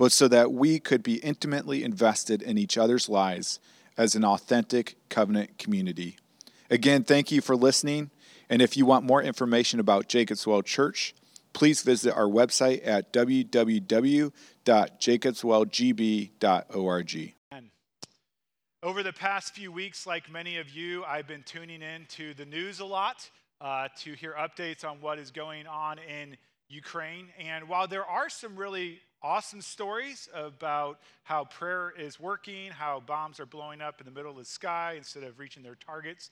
but so that we could be intimately invested in each other's lives as an authentic covenant community. Again, thank you for listening. And if you want more information about Jacobswell Church, please visit our website at www.jacobswellgb.org. Over the past few weeks, like many of you, I've been tuning in to the news a lot uh, to hear updates on what is going on in Ukraine. And while there are some really awesome stories about how prayer is working, how bombs are blowing up in the middle of the sky instead of reaching their targets.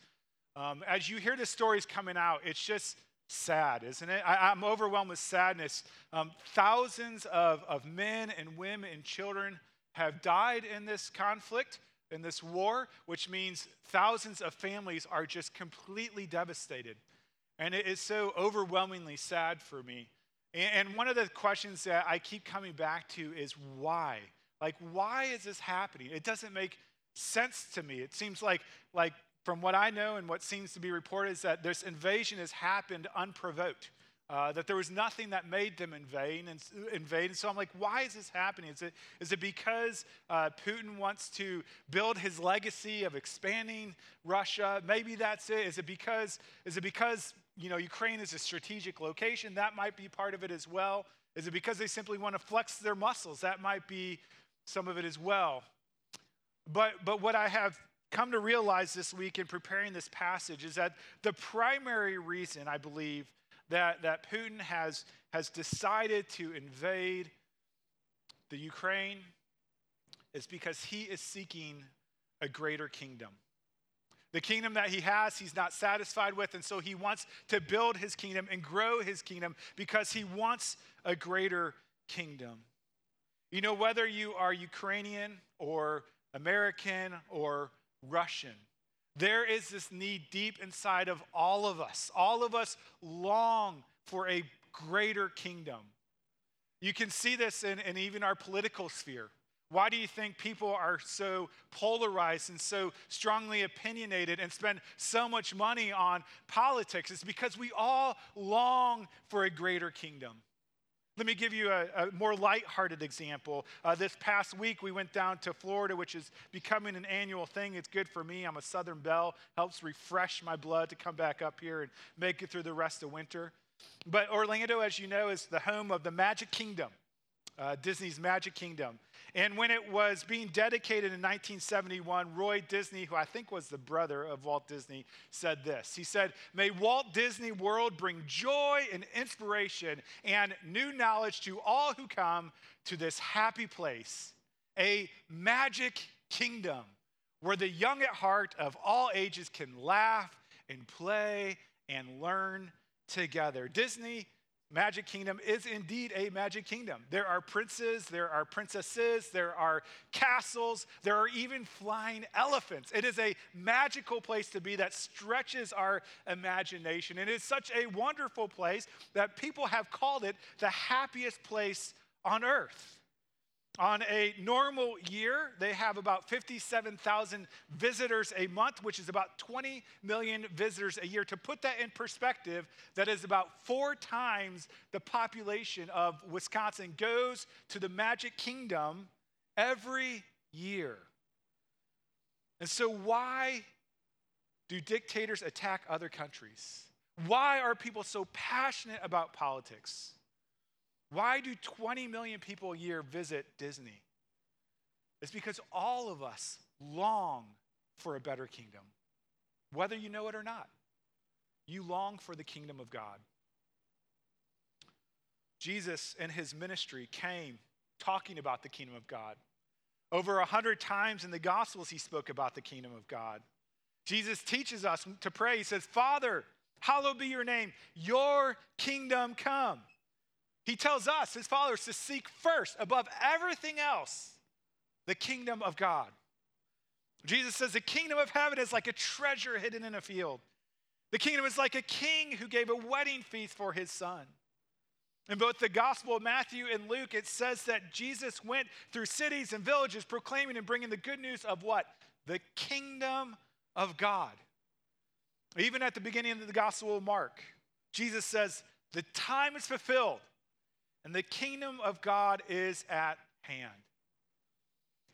Um, as you hear the stories coming out, it's just sad, isn't it? I, am overwhelmed with sadness. Um, thousands of, of men and women and children have died in this conflict, in this war, which means thousands of families are just completely devastated. And it is so overwhelmingly sad for me. And one of the questions that I keep coming back to is why? Like, why is this happening? It doesn't make sense to me. It seems like, like from what I know and what seems to be reported, is that this invasion has happened unprovoked. Uh, that there was nothing that made them invade and invade. And so I'm like, why is this happening? Is it, is it because uh, Putin wants to build his legacy of expanding Russia? Maybe that's it. Is it because is it because you know, Ukraine is a strategic location. That might be part of it as well. Is it because they simply want to flex their muscles? That might be some of it as well. But, but what I have come to realize this week in preparing this passage is that the primary reason I believe that, that Putin has, has decided to invade the Ukraine is because he is seeking a greater kingdom. The kingdom that he has, he's not satisfied with, and so he wants to build his kingdom and grow his kingdom because he wants a greater kingdom. You know, whether you are Ukrainian or American or Russian, there is this need deep inside of all of us. All of us long for a greater kingdom. You can see this in, in even our political sphere. Why do you think people are so polarized and so strongly opinionated and spend so much money on politics? It's because we all long for a greater kingdom. Let me give you a, a more lighthearted example. Uh, this past week, we went down to Florida, which is becoming an annual thing. It's good for me. I'm a Southern Belle, helps refresh my blood to come back up here and make it through the rest of winter. But Orlando, as you know, is the home of the Magic Kingdom, uh, Disney's Magic Kingdom. And when it was being dedicated in 1971, Roy Disney, who I think was the brother of Walt Disney, said this. He said, May Walt Disney World bring joy and inspiration and new knowledge to all who come to this happy place, a magic kingdom where the young at heart of all ages can laugh and play and learn together. Disney Magic Kingdom is indeed a magic kingdom. There are princes, there are princesses, there are castles, there are even flying elephants. It is a magical place to be that stretches our imagination. And It is such a wonderful place that people have called it the happiest place on earth. On a normal year, they have about 57,000 visitors a month, which is about 20 million visitors a year. To put that in perspective, that is about four times the population of Wisconsin goes to the Magic Kingdom every year. And so, why do dictators attack other countries? Why are people so passionate about politics? Why do 20 million people a year visit Disney? It's because all of us long for a better kingdom, whether you know it or not. You long for the kingdom of God. Jesus in his ministry came talking about the kingdom of God. Over a hundred times in the Gospels, he spoke about the kingdom of God. Jesus teaches us to pray. He says, Father, hallowed be your name, your kingdom come. He tells us, his followers, to seek first, above everything else, the kingdom of God. Jesus says the kingdom of heaven is like a treasure hidden in a field. The kingdom is like a king who gave a wedding feast for his son. In both the Gospel of Matthew and Luke, it says that Jesus went through cities and villages proclaiming and bringing the good news of what? The kingdom of God. Even at the beginning of the Gospel of Mark, Jesus says, The time is fulfilled and the kingdom of God is at hand.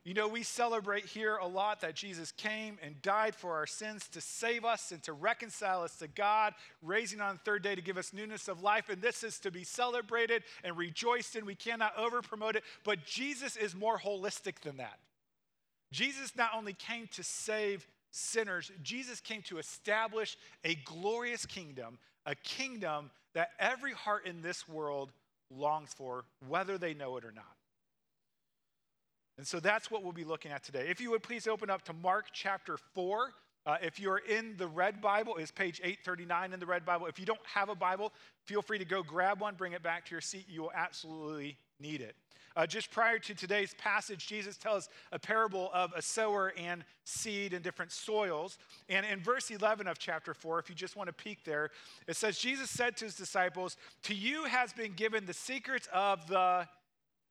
You know, we celebrate here a lot that Jesus came and died for our sins to save us and to reconcile us to God, raising on the third day to give us newness of life. And this is to be celebrated and rejoiced in. We cannot over promote it, but Jesus is more holistic than that. Jesus not only came to save sinners, Jesus came to establish a glorious kingdom, a kingdom that every heart in this world longs for, whether they know it or not. And so that's what we'll be looking at today. If you would please open up to Mark chapter 4. Uh, if you're in the red Bible, is page 839 in the red Bible. If you don't have a Bible, feel free to go grab one, bring it back to your seat. You will absolutely need it. Uh, just prior to today's passage, Jesus tells a parable of a sower and seed in different soils. And in verse 11 of chapter 4, if you just want to peek there, it says, Jesus said to his disciples, To you has been given the secrets of the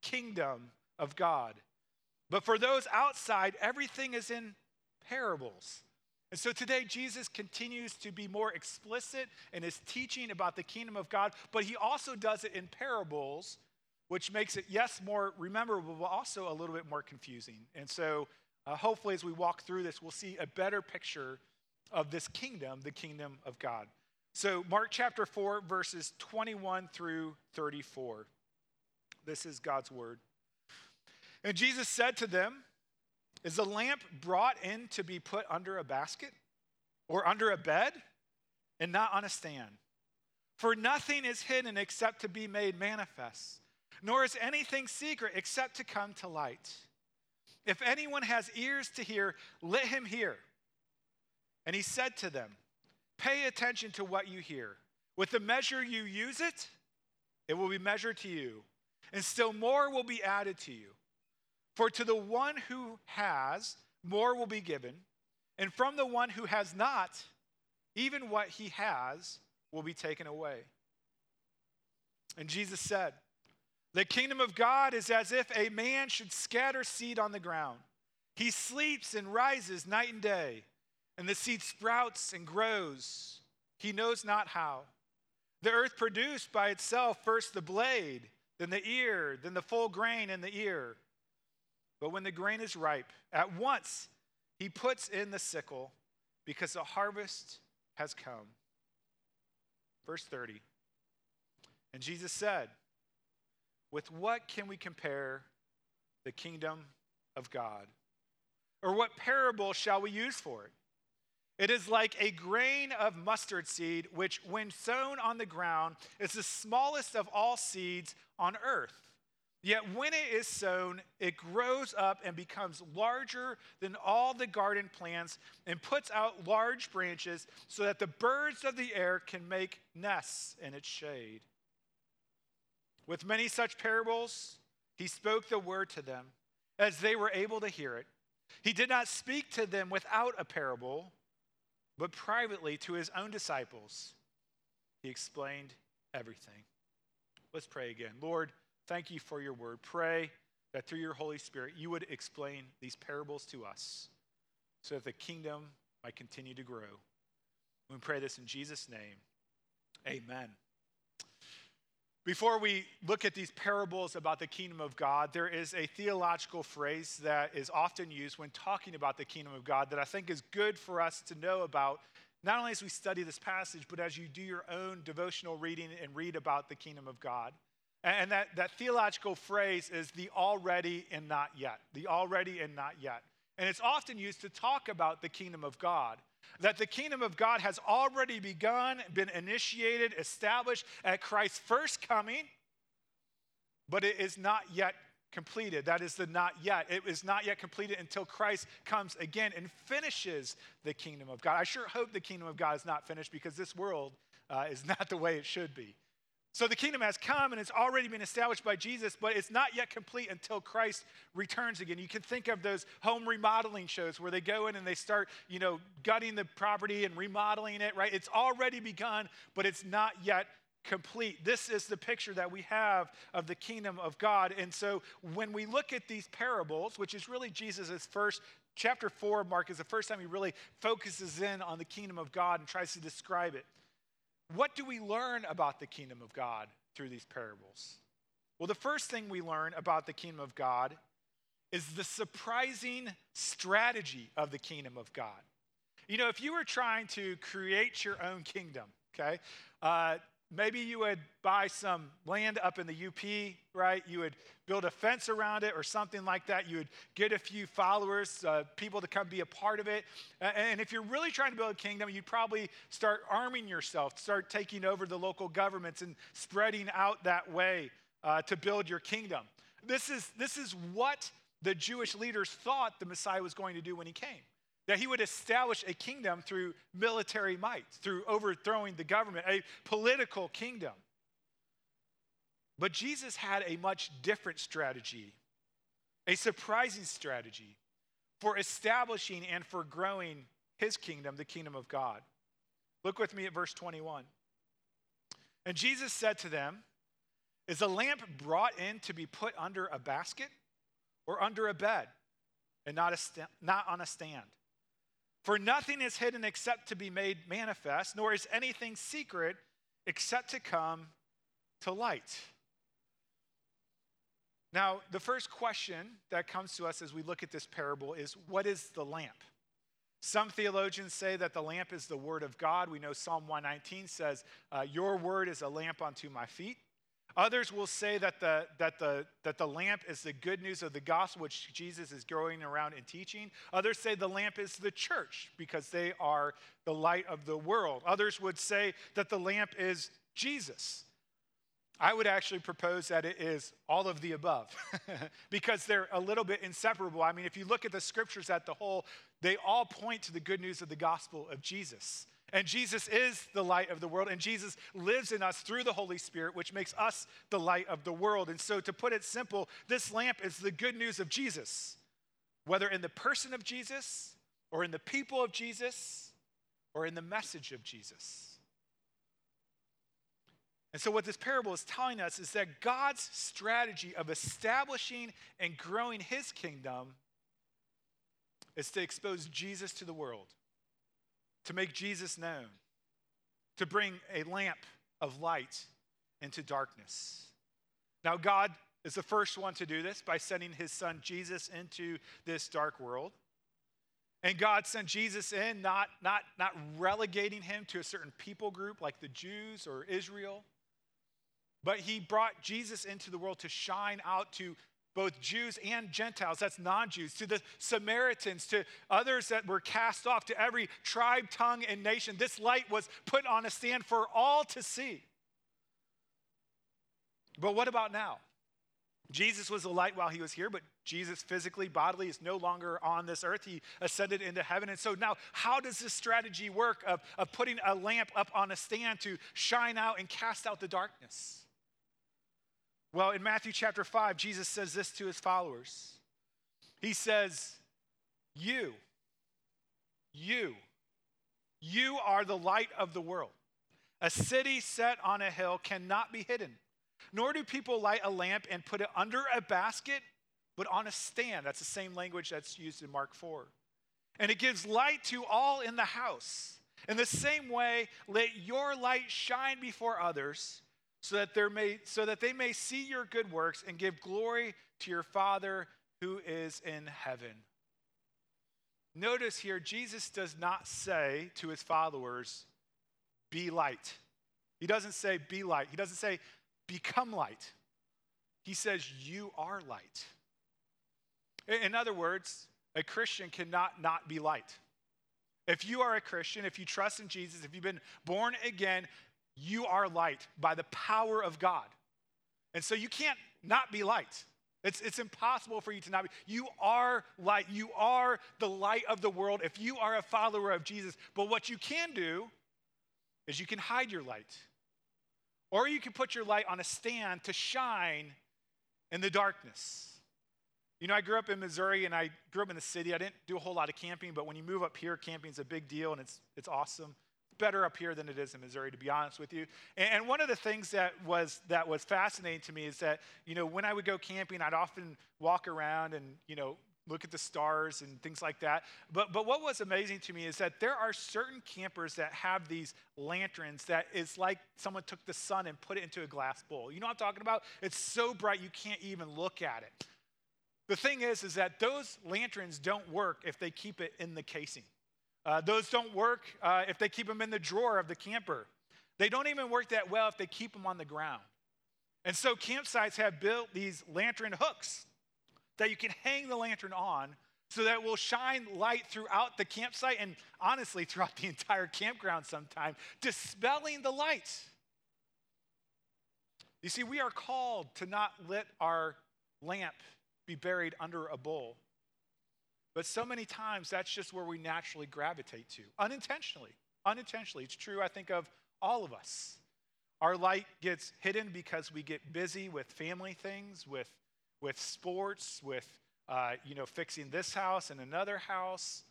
kingdom of God. But for those outside, everything is in parables. And so today, Jesus continues to be more explicit in his teaching about the kingdom of God, but he also does it in parables, which makes it, yes, more rememberable, but also a little bit more confusing. And so, uh, hopefully, as we walk through this, we'll see a better picture of this kingdom, the kingdom of God. So, Mark chapter 4, verses 21 through 34. This is God's word. And Jesus said to them, Is the lamp brought in to be put under a basket or under a bed and not on a stand? For nothing is hidden except to be made manifest, nor is anything secret except to come to light. If anyone has ears to hear, let him hear. And he said to them, Pay attention to what you hear. With the measure you use it, it will be measured to you, and still more will be added to you. For to the one who has, more will be given, and from the one who has not, even what he has will be taken away. And Jesus said, The kingdom of God is as if a man should scatter seed on the ground. He sleeps and rises night and day, and the seed sprouts and grows. He knows not how. The earth produced by itself first the blade, then the ear, then the full grain in the ear. But when the grain is ripe, at once he puts in the sickle because the harvest has come. Verse 30. And Jesus said, With what can we compare the kingdom of God? Or what parable shall we use for it? It is like a grain of mustard seed, which, when sown on the ground, is the smallest of all seeds on earth. Yet when it is sown, it grows up and becomes larger than all the garden plants and puts out large branches so that the birds of the air can make nests in its shade. With many such parables, he spoke the word to them as they were able to hear it. He did not speak to them without a parable, but privately to his own disciples, he explained everything. Let's pray again. Lord, Thank you for your word. Pray that through your Holy Spirit, you would explain these parables to us so that the kingdom might continue to grow. We pray this in Jesus' name. Amen. Before we look at these parables about the kingdom of God, there is a theological phrase that is often used when talking about the kingdom of God that I think is good for us to know about, not only as we study this passage, but as you do your own devotional reading and read about the kingdom of God. And that, that theological phrase is the already and not yet. The already and not yet. And it's often used to talk about the kingdom of God. That the kingdom of God has already begun, been initiated, established at Christ's first coming, but it is not yet completed. That is the not yet. It is not yet completed until Christ comes again and finishes the kingdom of God. I sure hope the kingdom of God is not finished because this world uh, is not the way it should be. So the kingdom has come and it's already been established by Jesus, but it's not yet complete until Christ returns again. You can think of those home remodeling shows where they go in and they start, you know, gutting the property and remodeling it, right? It's already begun, but it's not yet complete. This is the picture that we have of the kingdom of God. And so when we look at these parables, which is really Jesus' first chapter 4 mark is the first time he really focuses in on the kingdom of God and tries to describe it. What do we learn about the kingdom of God through these parables? Well, the first thing we learn about the kingdom of God is the surprising strategy of the kingdom of God. You know, if you were trying to create your own kingdom, okay, uh, Maybe you would buy some land up in the UP, right? You would build a fence around it or something like that. You would get a few followers, uh, people to come be a part of it. And if you're really trying to build a kingdom, you'd probably start arming yourself, start taking over the local governments and spreading out that way uh, to build your kingdom. This is, this is what the Jewish leaders thought the Messiah was going to do when he came that he would establish a kingdom through military might, through overthrowing the government, a political kingdom. But Jesus had a much different strategy, a surprising strategy for establishing and for growing his kingdom, the kingdom of God. Look with me at verse 21. And Jesus said to them, Is a lamp brought in to be put under a basket or under a bed and not, a st- not on a stand? For nothing is hidden except to be made manifest, nor is anything secret except to come to light. Now, the first question that comes to us as we look at this parable is what is the lamp? Some theologians say that the lamp is the word of God. We know Psalm 119 says, uh, Your word is a lamp unto my feet Others will say that the, that, the, that the lamp is the good news of the gospel, which Jesus is going around and teaching. Others say the lamp is the church because they are the light of the world. Others would say that the lamp is Jesus. I would actually propose that it is all of the above because they're a little bit inseparable. I mean, if you look at the scriptures at the whole, they all point to the good news of the gospel of Jesus. And Jesus is the light of the world, and Jesus lives in us through the Holy Spirit, which makes us the light of the world. And so, to put it simple, this lamp is the good news of Jesus, whether in the person of Jesus, or in the people of Jesus, or in the message of Jesus. And so, what this parable is telling us is that God's strategy of establishing and growing his kingdom is to expose Jesus to the world to make Jesus known, to bring a lamp of light into darkness. Now, God is the first one to do this by sending his son Jesus into this dark world. And God sent Jesus in, not, not, not relegating him to a certain people group like the Jews or Israel, but he brought Jesus into the world to shine out to both Jews and Gentiles, that's non Jews, to the Samaritans, to others that were cast off, to every tribe, tongue, and nation. This light was put on a stand for all to see. But what about now? Jesus was the light while he was here, but Jesus physically, bodily, is no longer on this earth. He ascended into heaven. And so now, how does this strategy work of, of putting a lamp up on a stand to shine out and cast out the darkness? Well, in Matthew chapter 5, Jesus says this to his followers. He says, You, you, you are the light of the world. A city set on a hill cannot be hidden, nor do people light a lamp and put it under a basket, but on a stand. That's the same language that's used in Mark 4. And it gives light to all in the house. In the same way, let your light shine before others so that, there may, so that they may see your good works and give glory to your Father who is in heaven. Notice here, Jesus does not say to his followers, be light. He doesn't say, be light. He doesn't say, become light. He says, you are light. In other words, a Christian cannot not be light. If you are a Christian, if you trust in Jesus, if you've been born again, you are light by the power of God. And so you can't not be light. It's, it's impossible for you to not be. You are light. You are the light of the world if you are a follower of Jesus. But what you can do is you can hide your light or you can put your light on a stand to shine in the darkness. You know, I grew up in Missouri and I grew up in the city. I didn't do a whole lot of camping, but when you move up here, camping's a big deal and it's, it's awesome. Better up here than it is in Missouri, to be honest with you. And, one of the things that was, that was fascinating to me is that, you know, when I would go camping, I'd often walk around and, you know, look at the stars and things like that. But, but what was amazing to me is that there are certain campers that have these lanterns that is like someone took the sun and put it into a glass bowl. You know what I'm talking about? It's so bright you can't even look at it. The thing is, is that those lanterns don't work if they keep it in the casing. Uh, those don't work uh, if they keep them in the drawer of the camper. They don't even work that well if they keep them on the ground. And so campsites have built these lantern hooks that you can hang the lantern on so that it will shine light throughout the campsite and honestly throughout the entire campground sometime, dispelling the light. You see, we are called to not let our lamp be buried under a bowl. But so many times, that's just where we naturally gravitate to, unintentionally. Unintentionally. It's true, I think, of all of us. Our light gets hidden because we get busy with family things, with, with sports, with uh, you know, fixing this house and another house.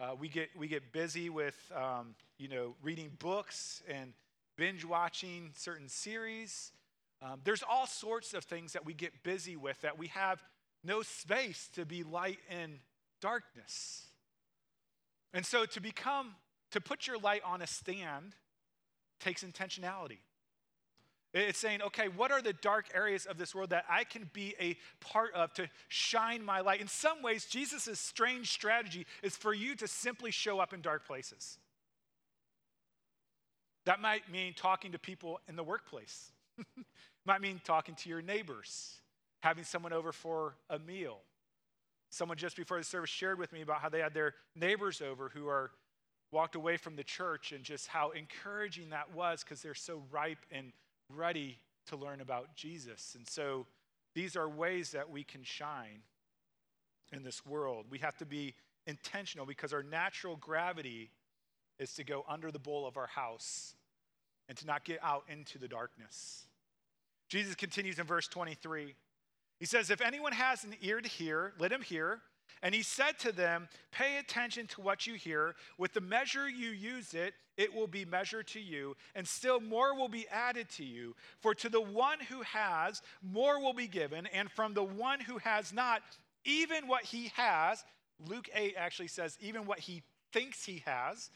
Uh, we, get, we get busy with um, you know, reading books and binge watching certain series. Um, there's all sorts of things that we get busy with that we have no space to be light in darkness. And so to become, to put your light on a stand takes intentionality. It's saying, okay, what are the dark areas of this world that I can be a part of to shine my light? In some ways, Jesus' strange strategy is for you to simply show up in dark places. That might mean talking to people in the workplace, might mean talking to your neighbors, having someone over for a meal. Someone just before the service shared with me about how they had their neighbors over who are walked away from the church and just how encouraging that was because they're so ripe and ready to learn about Jesus. And so these are ways that we can shine in this world. We have to be intentional because our natural gravity is to go under the bowl of our house and to not get out into the darkness. Jesus continues in verse 23. He says, If anyone has an ear to hear, let him hear. And he said to them, Pay attention to what you hear. With the measure you use it, it will be measured to you, and still more will be added to you. For to the one who has, more will be given, and from the one who has not, even what he has, Luke 8 actually says, even what he thinks he has,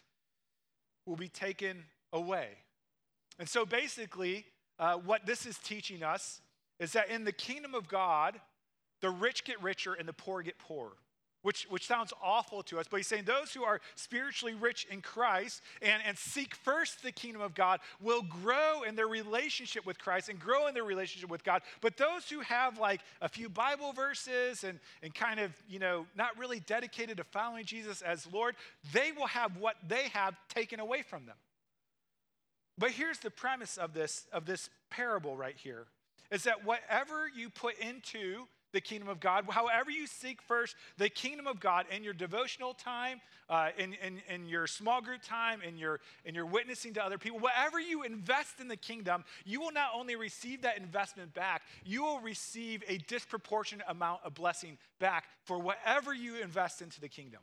will be taken away. And so basically, uh, what this is teaching us is that in the kingdom of God, the rich get richer and the poor get poorer. Which, which sounds awful to us, but he's saying those who are spiritually rich in Christ and, and seek first the kingdom of God will grow in their relationship with Christ and grow in their relationship with God. But those who have like a few Bible verses and, and kind of, you know, not really dedicated to following Jesus as Lord, they will have what they have taken away from them. But here's the premise of this, of this parable right here is that whatever you put into the kingdom of God, however you seek first the kingdom of God in your devotional time, uh, in, in, in your small group time, in your, in your witnessing to other people, whatever you invest in the kingdom, you will not only receive that investment back, you will receive a disproportionate amount of blessing back for whatever you invest into the kingdom.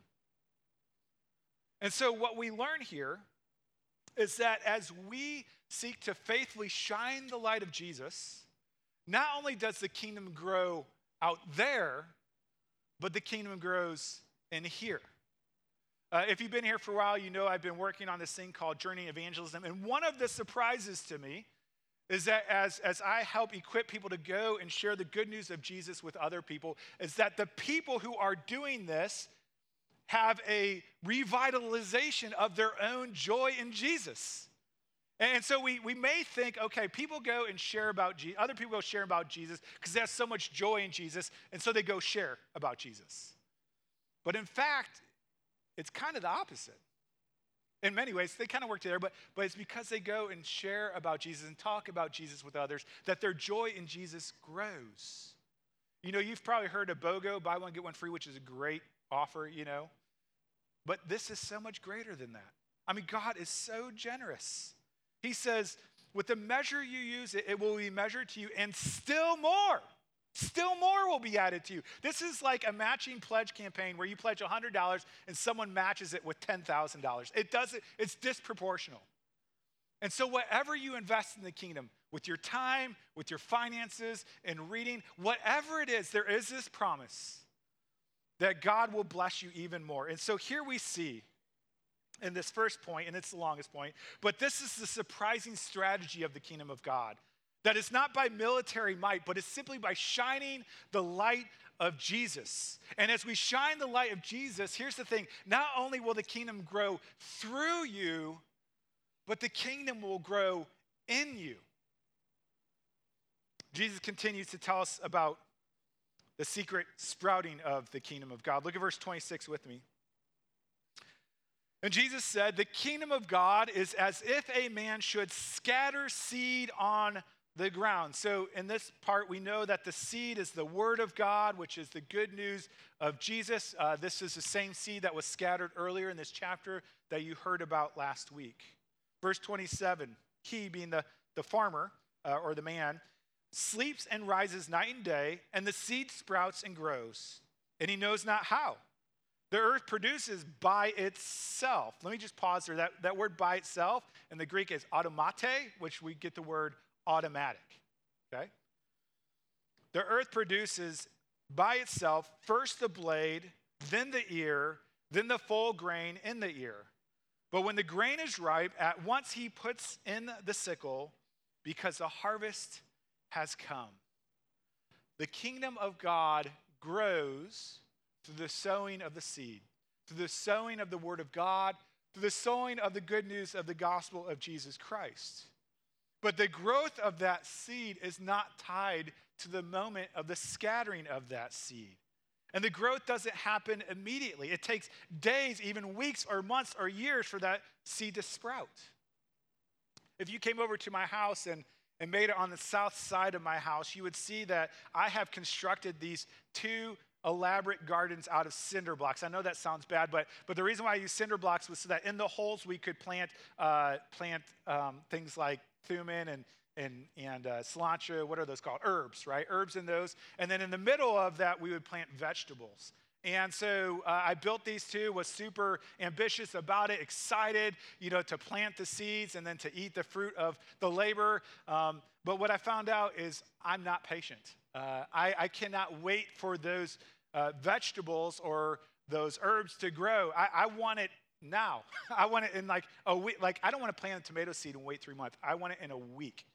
And so, what we learn here is that as we seek to faithfully shine the light of Jesus, not only does the kingdom grow out there, but the kingdom grows in here. Uh, if you've been here for a while, you know I've been working on this thing called Journey Evangelism. And one of the surprises to me is that as, as I help equip people to go and share the good news of Jesus with other people, is that the people who are doing this have a revitalization of their own joy in Jesus. And so we, we may think, okay, people go and share about Jesus, other people go share about Jesus because they have so much joy in Jesus, and so they go share about Jesus. But in fact, it's kind of the opposite. In many ways, they kind of work together, but, but it's because they go and share about Jesus and talk about Jesus with others that their joy in Jesus grows. You know, you've probably heard of BOGO, buy one, get one free, which is a great offer, you know. But this is so much greater than that. I mean, God is so generous. He says, with the measure you use, it, it will be measured to you, and still more. Still more will be added to you. This is like a matching pledge campaign where you pledge $100 and someone matches it with $10,000. It doesn't, it's disproportional. And so, whatever you invest in the kingdom, with your time, with your finances, and reading, whatever it is, there is this promise that God will bless you even more. And so, here we see in this first point, and it's the longest point, but this is the surprising strategy of the kingdom of God. That it's not by military might, but it's simply by shining the light of Jesus. And as we shine the light of Jesus, here's the thing not only will the kingdom grow through you, but the kingdom will grow in you. Jesus continues to tell us about the secret sprouting of the kingdom of God. Look at verse 26 with me. And Jesus said, The kingdom of God is as if a man should scatter seed on the ground. So, in this part, we know that the seed is the word of God, which is the good news of Jesus. Uh, this is the same seed that was scattered earlier in this chapter that you heard about last week. Verse 27 he, being the, the farmer uh, or the man, sleeps and rises night and day, and the seed sprouts and grows, and he knows not how. The earth produces by itself. Let me just pause there. That, that word by itself in the Greek is automate, which we get the word automatic. Okay? The earth produces by itself first the blade, then the ear, then the full grain in the ear. But when the grain is ripe, at once he puts in the sickle because the harvest has come. The kingdom of God grows through the sowing of the seed, through the sowing of the word of God, through the sowing of the good news of the gospel of Jesus Christ. But the growth of that seed is not tied to the moment of the scattering of that seed. And the growth doesn't happen immediately. It takes days, even weeks or months or years for that seed to sprout. If you came over to my house and, and made it on the south side of my house, you would see that I have constructed these two elaborate gardens out of cinder blocks. I know that sounds bad, but, but the reason why I use cinder blocks was so that in the holes we could plant, uh, plant um, things like cumin and, and, and uh, cilantro, what are those called? Herbs, right? Herbs in those. And then in the middle of that, we would plant vegetables. And so uh, I built these two, was super ambitious about it, excited, you know, to plant the seeds and then to eat the fruit of the labor. Um, but what I found out is I'm not patient. Uh, I, I, cannot wait for those uh, vegetables or those herbs to grow. I, I want it now. I want it in like a week. Like, I don't want to plant a tomato seed and wait three months. I want it in a week.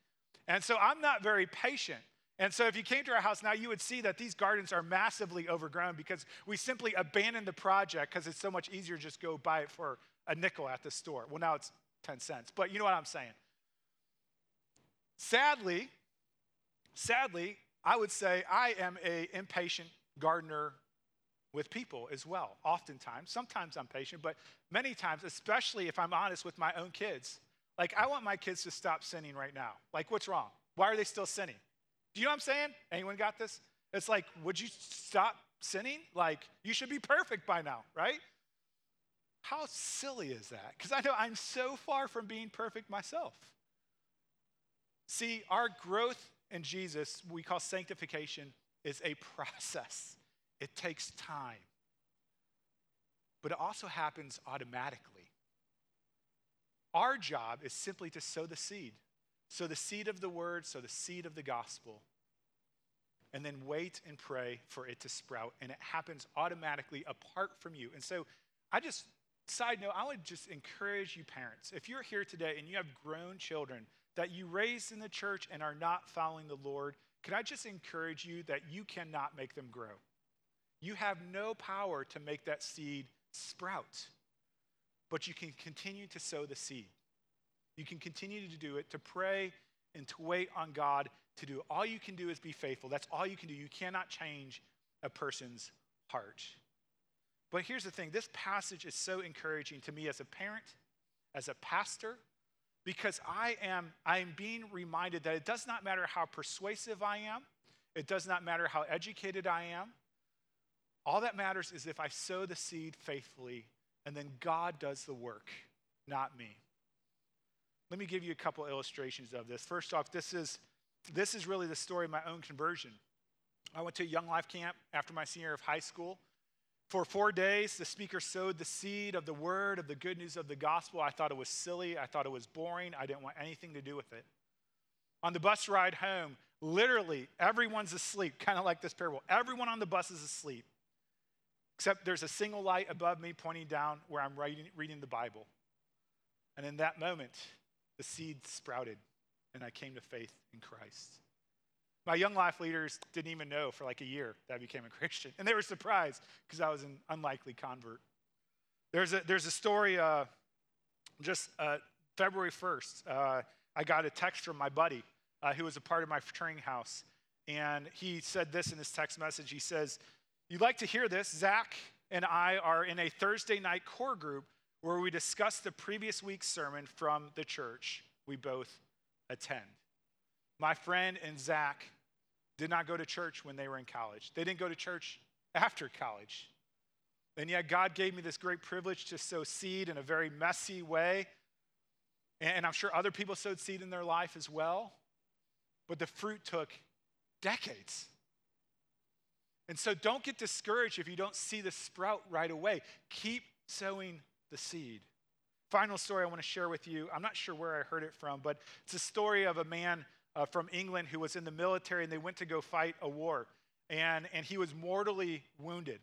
And so I'm not very patient. And so if you came to our house now, you would see that these gardens are massively overgrown because we simply abandoned the project because it's so much easier to just go buy it for a nickel at the store. Well, now it's 10 cents, but you know what I'm saying. Sadly, sadly, I would say I am a impatient gardener with people as well, oftentimes. Sometimes I'm patient, but many times, especially if I'm honest with my own kids, like, I want my kids to stop sinning right now. Like, what's wrong? Why are they still sinning? Do you know what I'm saying? Anyone got this? It's like, would you stop sinning? Like, you should be perfect by now, right? How silly is that? Because I know I'm so far from being perfect myself. See, our growth in Jesus, we call sanctification, is a process. It takes time. But it also happens automatically. Our job is simply to sow the seed. Sow the seed of the word, sow the seed of the gospel. And then wait and pray for it to sprout. And it happens automatically apart from you. And so I just, side note, I would just encourage you, parents, if you're here today and you have grown children that you raised in the church and are not following the Lord, can I just encourage you that you cannot make them grow? You have no power to make that seed sprout but you can continue to sow the seed. You can continue to do it, to pray and to wait on God to do. All you can do is be faithful. That's all you can do. You cannot change a person's heart. But here's the thing this passage is so encouraging to me as a parent, as a pastor, because I am I am being reminded that it does not matter how persuasive I am, it does not matter how educated I am. All that matters is if I sow the seed faithfully and then God does the work, not me. let me give you a couple illustrations of this. First off, this is, this is really the story of my own conversion. I went to a Young Life camp after my senior year of high school. For four days, the speaker sowed the seed of the word, of the good news of the gospel. I thought it was silly. I thought it was boring. I didn't want anything to do with it. On the bus ride home, literally everyone's asleep, kind of like this parable. Everyone on the bus is asleep, except there's a single light above me pointing down where I'm writing, reading the Bible. And in that moment, the seed sprouted, and I came to faith in Christ. My young life leaders didn't even know for like a year that I became a Christian. And they were surprised because I was an unlikely convert. There's a, there's a story uh, just uh, February 1st. Uh, I got a text from my buddy uh, who was a part of my fraternity house. And he said this in his text message. He says, You'd like to hear this? Zach and I are in a Thursday night core group where we discuss the previous week's sermon from the church we both attend. My friend and Zach did not go to church when they were in college. They didn't go to church after college. And yet, God gave me this great privilege to sow seed in a very messy way. And I'm sure other people sowed seed in their life as well. But the fruit took decades. And so don't get discouraged if you don't see the sprout right away. Keep sowing the seed. Final story I want to share with you. I'm not sure where I heard it from, but it's a story of a man uh, from England who was in the military and they went to go fight a war. And, and he was mortally wounded.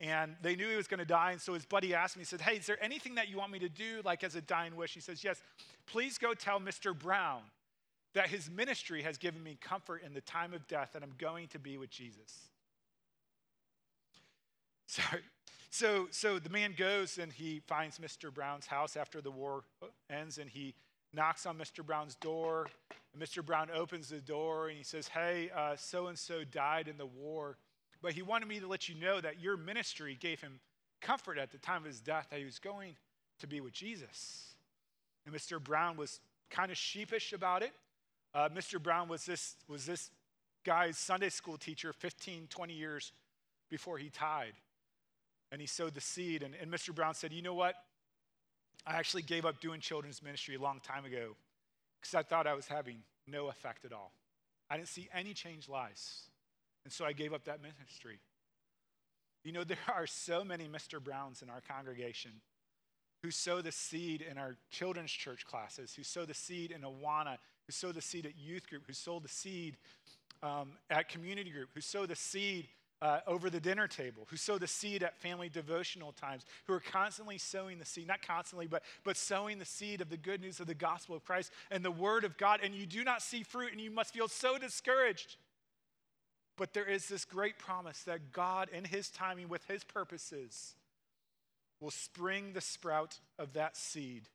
And they knew he was going to die. And so his buddy asked me, he said, Hey, is there anything that you want me to do, like as a dying wish? He says, Yes, please go tell Mr. Brown that his ministry has given me comfort in the time of death and I'm going to be with Jesus. Sorry. So, so the man goes and he finds Mr. Brown's house after the war ends and he knocks on Mr. Brown's door. And Mr. Brown opens the door and he says, Hey, so and so died in the war, but he wanted me to let you know that your ministry gave him comfort at the time of his death that he was going to be with Jesus. And Mr. Brown was kind of sheepish about it. Uh, Mr. Brown was this, was this guy's Sunday school teacher 15, 20 years before he died. And he sowed the seed. And, and Mr. Brown said, You know what? I actually gave up doing children's ministry a long time ago because I thought I was having no effect at all. I didn't see any changed lives. And so I gave up that ministry. You know, there are so many Mr. Browns in our congregation who sow the seed in our children's church classes, who sow the seed in Awana, who sow the seed at youth group, who sow the seed um, at community group, who sow the seed uh, over the dinner table, who sow the seed at family devotional times, who are constantly sowing the seed, not constantly, but, but sowing the seed of the good news of the gospel of Christ and the word of God, and you do not see fruit, and you must feel so discouraged. But there is this great promise that God, in His timing, with His purposes, will spring the sprout of that seed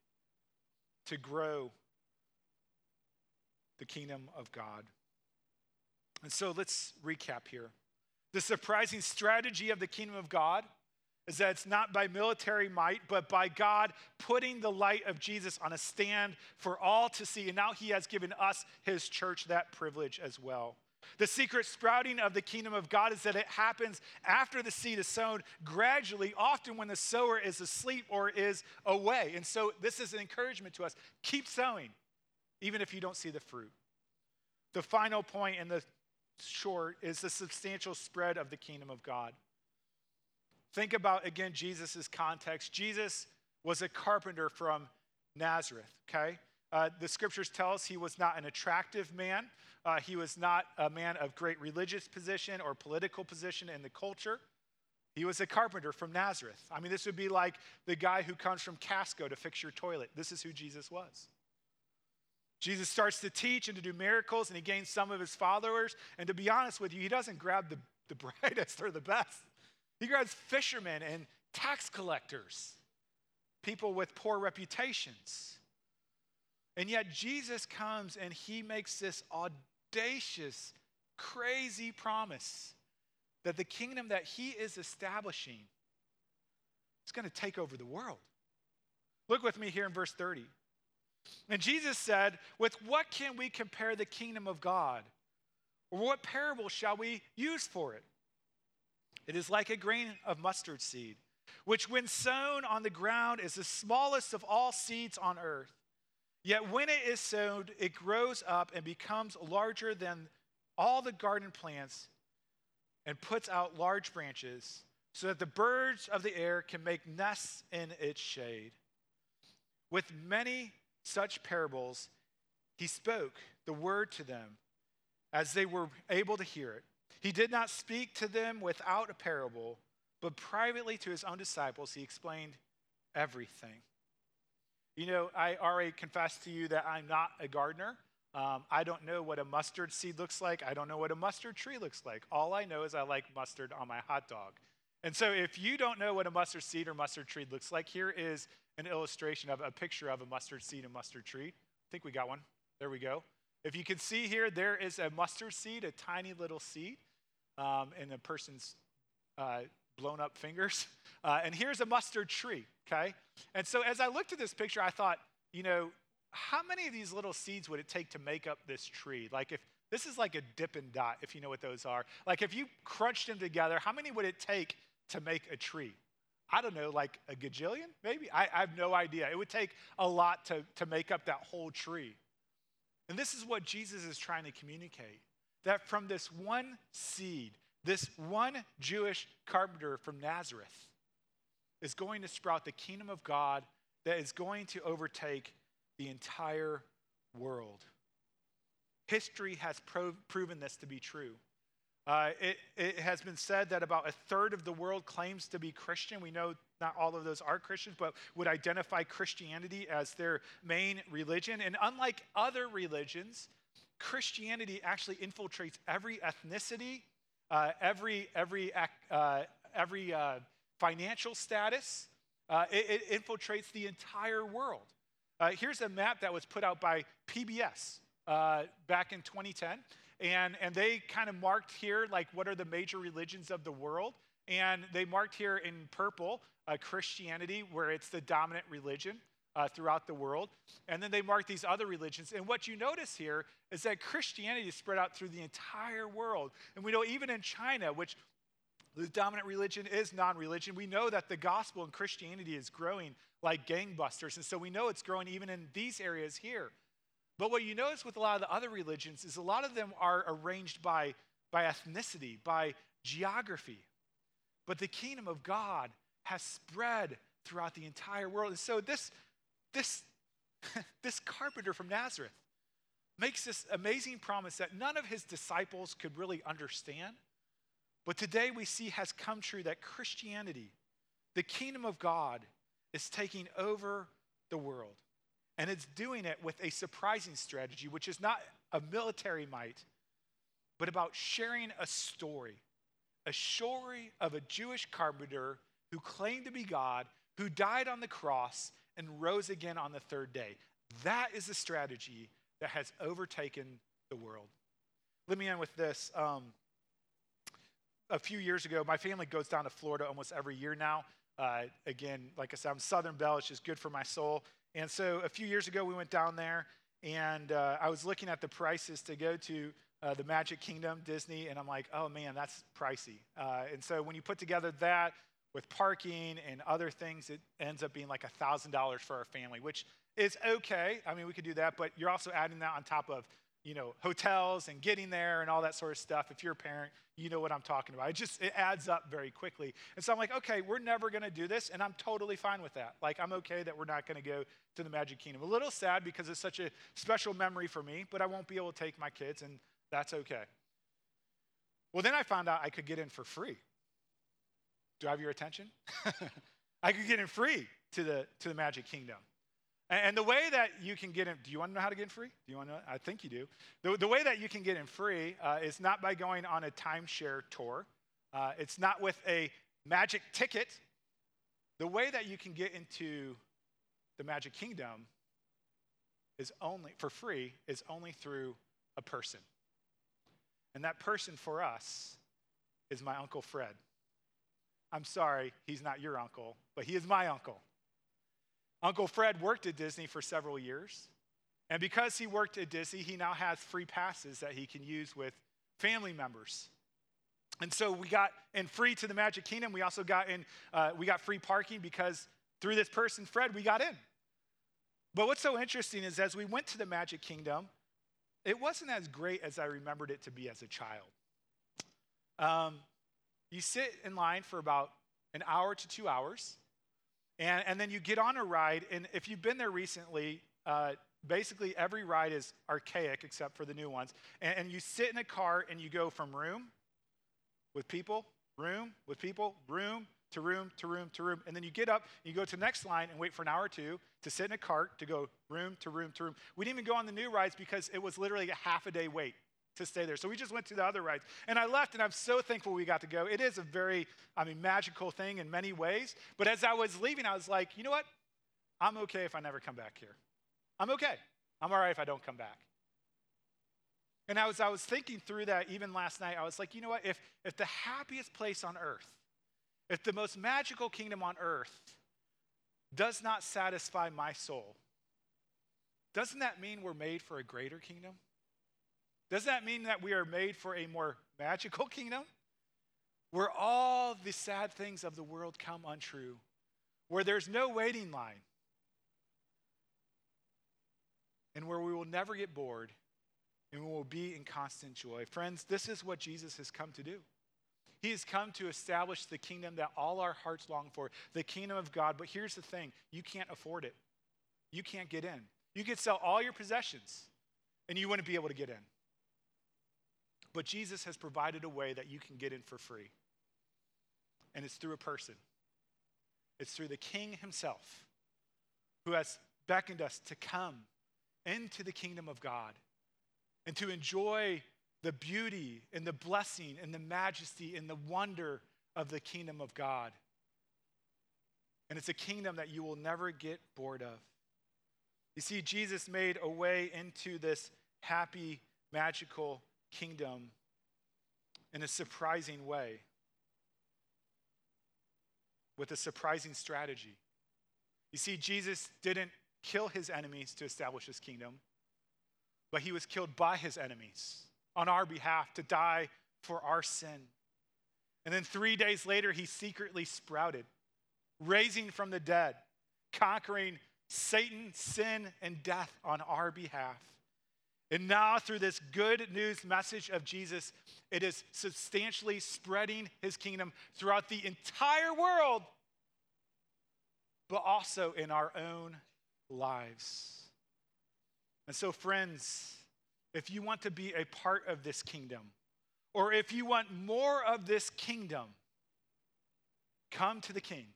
to grow the kingdom of God. And so let's recap here. The surprising strategy of the kingdom of God is that it's not by military might, but by God putting the light of Jesus on a stand for all to see. And now he has given us, his church, that privilege as well. The secret sprouting of the kingdom of God is that it happens after the seed is sown, gradually, often when the sower is asleep or is away. And so, this is an encouragement to us keep sowing, even if you don't see the fruit. The final point in the short is the substantial spread of the kingdom of God. Think about, again, Jesus' context. Jesus was a carpenter from Nazareth, okay? Uh, the scriptures tell us he was not an attractive man. Uh, he was not a man of great religious position or political position in the culture. He was a carpenter from Nazareth. I mean, this would be like the guy who comes from Casco to fix your toilet. This is who Jesus was. Jesus starts to teach and to do miracles, and he gains some of his followers. And to be honest with you, he doesn't grab the, the brightest or the best. He grabs fishermen and tax collectors, people with poor reputations. And yet, Jesus comes and he makes this audacious, crazy promise that the kingdom that he is establishing is going to take over the world. Look with me here in verse 30. And Jesus said, With what can we compare the kingdom of God? Or what parable shall we use for it? It is like a grain of mustard seed, which when sown on the ground is the smallest of all seeds on earth. Yet when it is sown, it grows up and becomes larger than all the garden plants and puts out large branches so that the birds of the air can make nests in its shade. With many such parables, he spoke the word to them as they were able to hear it. He did not speak to them without a parable, but privately to his own disciples, he explained everything. You know, I already confessed to you that I'm not a gardener. Um, I don't know what a mustard seed looks like. I don't know what a mustard tree looks like. All I know is I like mustard on my hot dog. And so, if you don't know what a mustard seed or mustard tree looks like, here is an illustration of a picture of a mustard seed and mustard tree. I think we got one. There we go. If you can see here, there is a mustard seed, a tiny little seed, um, in a person's uh, blown up fingers. Uh, and here's a mustard tree, okay? And so as I looked at this picture, I thought, you know, how many of these little seeds would it take to make up this tree? Like if this is like a Dippin' Dot, if you know what those are. Like if you crunched them together, how many would it take to make a tree? I don't know, like a gajillion, maybe? I, I have no idea. It would take a lot to, to make up that whole tree. And this is what Jesus is trying to communicate that from this one seed, this one Jewish carpenter from Nazareth is going to sprout the kingdom of God that is going to overtake the entire world. History has pro- proven this to be true. Uh, it, it, has been said that about a third of the world claims to be Christian. We know not all of those are Christians, but would identify Christianity as their main religion. And unlike other religions, Christianity actually infiltrates every ethnicity, uh, every, every, uh, every uh, financial status. Uh, it, it, infiltrates the entire world. Uh, here's a map that was put out by PBS uh, back in 2010. And, and they kind of marked here, like, what are the major religions of the world? And they marked here in purple Christianity, where it's the dominant religion uh, throughout the world. And then they marked these other religions. And what you notice here is that Christianity is spread out through the entire world. And we know even in China, which the dominant religion is non religion, we know that the gospel and Christianity is growing like gangbusters. And so we know it's growing even in these areas here. But what you notice with a lot of the other religions is a lot of them are arranged by, by ethnicity, by geography. But the kingdom of God has spread throughout the entire world. And so this this, this carpenter from Nazareth makes this amazing promise that none of his disciples could really understand. But today we see has come true that Christianity, the kingdom of God, is taking over the world. And it's doing it with a surprising strategy, which is not a military might, but about sharing a story. A story of a Jewish carpenter who claimed to be God, who died on the cross, and rose again on the third day. That is the strategy that has overtaken the world. Let me end with this. Um, a few years ago, my family goes down to Florida almost every year now. Uh, again, like I said, I'm Southern Belle, it's just good for my soul. And so a few years ago, we went down there, and uh, I was looking at the prices to go to uh, the Magic Kingdom, Disney, and I'm like, oh man, that's pricey. Uh, and so when you put together that with parking and other things, it ends up being like $1,000 for our family, which is okay. I mean, we could do that, but you're also adding that on top of, you know, hotels and getting there and all that sort of stuff. If you're a parent, you know what I'm talking about. It just, it adds up very quickly. And so I'm like, okay, we're never going to do this, and I'm totally fine with that. Like, I'm okay that we're not going to go to the Magic Kingdom. A little sad because it's such a special memory for me, but I won't be able to take my kids, and that's okay. Well, then I found out I could get in for free. Do I have your attention? I could get in free to the, to the Magic Kingdom. And, the way that you can get in, do you want to know how to get in free? Do you want to know? I think you do. The, the way that you can get in free uh, is not by going on a timeshare tour, uh, it's not with a magic ticket. The way that you can get into the Magic Kingdom is only, for free, is only through a person. And that person for us is my Uncle Fred. I'm sorry, he's not your uncle, but he is my uncle. Uncle Fred worked at Disney for several years. And because he worked at Disney, he now has free passes that he can use with family members. And so we got in free to the Magic Kingdom. We also got in, uh, we got free parking because through this person, Fred, we got in. But what's so interesting is as we went to the Magic Kingdom, it wasn't as great as I remembered it to be as a child. Um, you sit in line for about an hour to two hours, and, and then you get on a ride. And if you've been there recently, uh, basically every ride is archaic except for the new ones. And, and you sit in a car and you go from room with people, room with people, room to room to room to room. And then you get up, you go to the next line and wait for an hour or two to sit in a cart to go room to room to room. We didn't even go on the new rides because it was literally a half a day wait to stay there. So we just went to the other rides. And I left and I'm so thankful we got to go. It is a very, I mean, magical thing in many ways. But as I was leaving, I was like, you know what? I'm okay if I never come back here. I'm okay. I'm all right if I don't come back. And as I was thinking through that, even last night, I was like, you know what? If, if the happiest place on earth, if the most magical kingdom on earth does not satisfy my soul, doesn't that mean we're made for a greater kingdom? Does that mean that we are made for a more magical kingdom? Where all the sad things of the world come untrue, where there's no waiting line, and where we will never get bored and we will be in constant joy. Friends, this is what Jesus has come to do. He has come to establish the kingdom that all our hearts long for, the kingdom of God. But here's the thing you can't afford it, you can't get in. You could sell all your possessions and you wouldn't be able to get in. But Jesus has provided a way that you can get in for free. And it's through a person, it's through the King himself who has beckoned us to come into the kingdom of God and to enjoy the beauty and the blessing and the majesty and the wonder of the kingdom of God. And it's a kingdom that you will never get bored of. You see, Jesus made a way into this happy, magical kingdom in a surprising way with a surprising strategy. You see, Jesus didn't kill his enemies to establish his kingdom, but he was killed by his enemies on our behalf to die for our sin. And then three days later, he secretly sprouted, raising from the dead, conquering Satan, sin, and death on our behalf. And now, through this good news message of Jesus, it is substantially spreading his kingdom throughout the entire world, but also in our own lives. And so, friends, if you want to be a part of this kingdom, or if you want more of this kingdom, come to the King.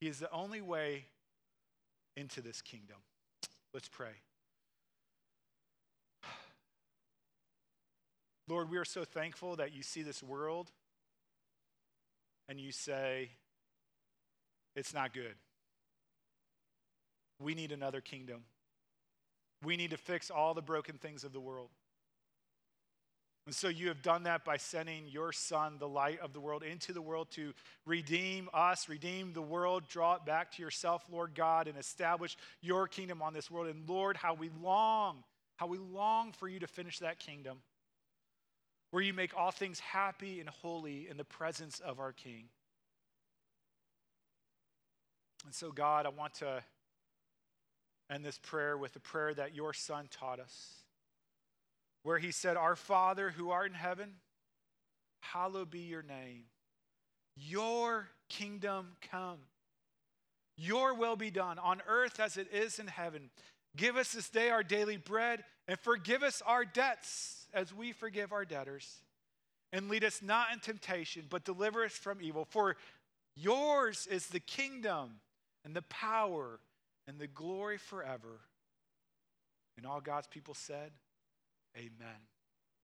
He is the only way into this kingdom. Let's pray. Lord, we are so thankful that you see this world and you say, it's not good. We need another kingdom. We need to fix all the broken things of the world. And so you have done that by sending your Son, the light of the world, into the world to redeem us, redeem the world, draw it back to yourself, Lord God, and establish your kingdom on this world. And Lord, how we long, how we long for you to finish that kingdom, where you make all things happy and holy in the presence of our King. And so, God, I want to end this prayer with a prayer that your son taught us, where he said, Our Father who art in heaven, hallowed be your name. Your kingdom come. Your will be done on earth as it is in heaven. Give us this day our daily bread and forgive us our debts as we forgive our debtors. And lead us not in temptation, but deliver us from evil. For yours is the kingdom and the power and the glory forever. And all God's people said, Amen.